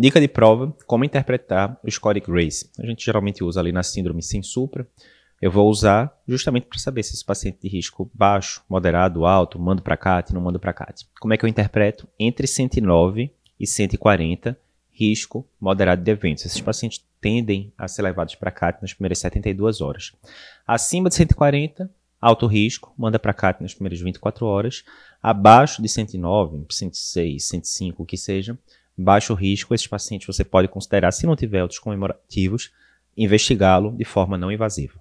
Dica de prova, como interpretar o score Grace. A gente geralmente usa ali na síndrome sem supra. Eu vou usar justamente para saber se esse paciente de risco baixo, moderado, alto, mando para CAT, não mando para CAT. Como é que eu interpreto? Entre 109 e 140, risco moderado de eventos. Esses pacientes tendem a ser levados para CAT nas primeiras 72 horas. Acima de 140, alto risco, manda para CAT nas primeiras 24 horas. Abaixo de 109, 106, 105, o que seja, baixo risco, esses pacientes você pode considerar, se não tiver outros comemorativos, investigá-lo de forma não invasiva.